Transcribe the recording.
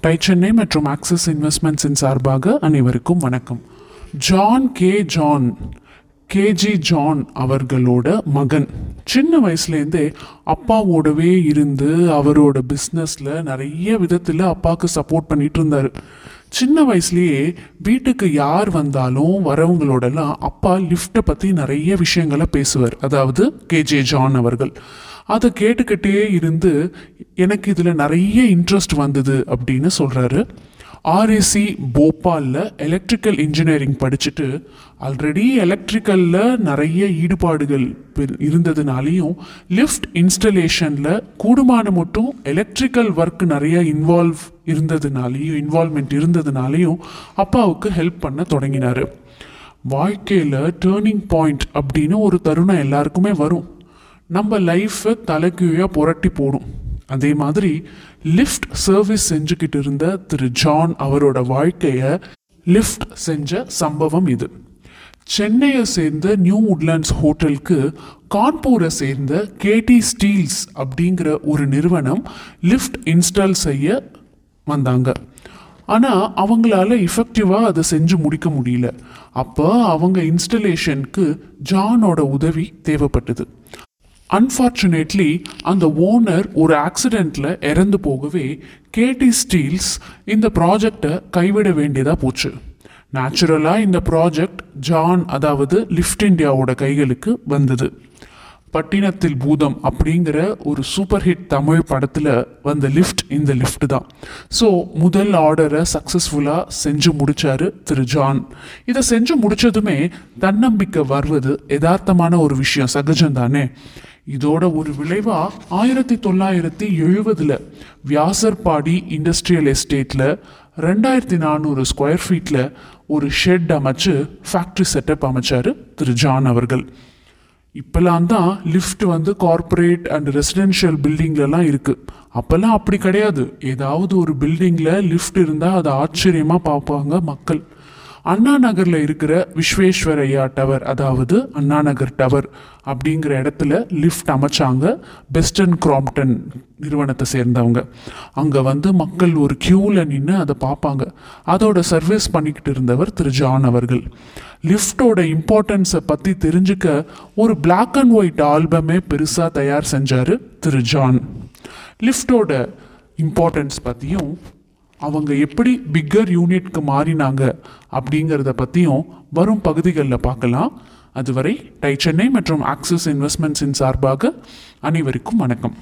Tie Chennai மற்றும் axis இன்வெஸ்ட்மெண்ட்ஸின் சார்பாக அனைவருக்கும் வணக்கம். John K John KG John அவர்களோட மகன். சின்ன வயசுலேருந்தே அப்பாவோடவே இருந்து அவரோட பிஸ்னஸில் நிறைய விதத்தில் அப்பாவுக்கு சப்போர்ட் பண்ணிட்டு இருந்தார். சின்ன வயசுலேயே வீட்டுக்கு யார் வந்தாலும் வரவங்களோடலாம் அப்பா லிஃப்ட்டை பற்றி நிறைய விஷயங்களை பேசுவார். அதாவது கேஜே ஜான் அவர்கள். அதை கேட்டுக்கிட்டே இருந்து எனக்கு இதில் நிறைய இன்ட்ரெஸ்ட் வந்தது அப்படின்னு சொல்கிறாரு ஆர்ஏசி போபாலில் எலக்ட்ரிக்கல் இன்ஜினியரிங் படிச்சுட்டு ஆல்ரெடி எலக்ட்ரிக்கலில் நிறைய ஈடுபாடுகள் இருந்ததுனாலையும் லிஃப்ட் இன்ஸ்டலேஷனில் கூடுமான மட்டும் எலக்ட்ரிக்கல் ஒர்க் நிறைய இன்வால்வ் இருந்ததுனாலையும் இன்வால்மெண்ட் இருந்ததுனாலையும் அப்பாவுக்கு ஹெல்ப் பண்ண தொடங்கினார். வாழ்க்கையில் டேர்னிங் பாயிண்ட் அப்படின்னு ஒரு தருணம் எல்லாருக்குமே வரும். நம்ம லைஃப்பை தலைகீழாக புரட்டி போடும். அதே மாதிரி லிஃப்ட் சர்வீஸ் செஞ்சுக்கிட்டு இருந்த திரு ஜான் அவரோட வாழ்க்கையை லிஃப்ட் செஞ்ச சம்பவம் இது. சென்னையை சேர்ந்த நியூ உட்லாண்ட்ஸ் ஹோட்டலுக்கு கான்பூரை சேர்ந்த கேடி ஸ்டீல்ஸ் அப்படிங்கிற ஒரு நிறுவனம் லிஃப்ட் இன்ஸ்டால் செய்ய வந்தாங்க. ஆனால் அவங்களால இஃபெக்டிவாக அதை செஞ்சு முடிக்க முடியல. அப்போ அவங்க இன்ஸ்டலேஷனுக்கு ஜானோட உதவி தேவைப்பட்டது. அன்ஃபார்ச்சுனேட்லி அந்த ஓனர் ஒரு ஆக்சிடெண்ட்டில் இறந்து போகவே கேடி ஸ்டீல்ஸ் இந்த ப்ராஜெக்டை கைவிட வேண்டியதாக போச்சு. நேச்சுரலாக இந்த ப்ராஜெக்ட் ஜான் அதாவது லிஃப்ட் இண்டியாவோட கைகளுக்கு வந்தது. பட்டினத்தில் பூதம் அப்படிங்கிற ஒரு சூப்பர் ஹிட் தமிழ் படத்தில் வந்த லிஃப்ட் இந்த லிஃப்ட் தான். ஸோ முதல் ஆர்டரை சக்ஸஸ்ஃபுல்லாக செஞ்சு முடித்தார் திரு ஜான் இதை செஞ்சு முடித்ததுமே தன்னம்பிக்கை வருவது யதார்த்தமான ஒரு விஷயம் சகஜம் தானே இதோட ஒரு விளைவா ஆயிரத்தி தொள்ளாயிரத்தி எழுபதுல வியாசர்பாடி இண்டஸ்ட்ரியல் எஸ்டேட்ல ரெண்டாயிரத்தி நானூறு ஸ்கொயர் ஃபீட்ல ஒரு ஷெட் அமைச்சு ஃபேக்ட்ரி செட்டப் அமைச்சாரு திரு ஜான் அவர்கள். இப்போல்லாம் தான் லிஃப்ட் வந்து கார்ப்பரேட் அண்ட் ரெசிடென்ஷியல் பில்டிங்லலாம் இருக்குது அப்போல்லாம் அப்படி கிடையாது. ஏதாவது ஒரு பில்டிங்கில் லிஃப்ட் இருந்தால் அதை ஆச்சரியமாக பார்ப்பாங்க மக்கள். அண்ணா நகரில் இருக்கிற விஸ்வேஸ்வரையா டவர் அதாவது அண்ணா நகர் டவர் அப்படிங்கிற இடத்துல லிஃப்ட் அமைச்சாங்க பெஸ்டன் கிராம்ப்டன் நிறுவனத்தை சேர்ந்தவங்க. அங்கே வந்து மக்கள் ஒரு க்யூவில் நின்று அதை பார்ப்பாங்க. அதோட சர்வீஸ் பண்ணிக்கிட்டு இருந்தவர் திரு. ஜான் அவர்கள். லிஃப்டோட இம்பார்ட்டன்ஸை பற்றி தெரிஞ்சுக்க ஒரு பிளாக் அண்ட் ஒயிட் ஆல்பமே பெருசாக தயார் செஞ்சார் திரு. ஜான். லிஃப்டோட இம்பார்ட்டன்ஸ் பற்றியும் அவங்க எப்படி பிக்கர் யூனிட்க்கு மாறினாங்க அப்படிங்கிறத பற்றியும் வரும் பகுதிகளில் பார்க்கலாம். அதுவரை டை சென்னை மற்றும் ஆக்சிஸ் இன்வெஸ்ட்மெண்ட்ஸின் சார்பாக அனைவருக்கும் வணக்கம்.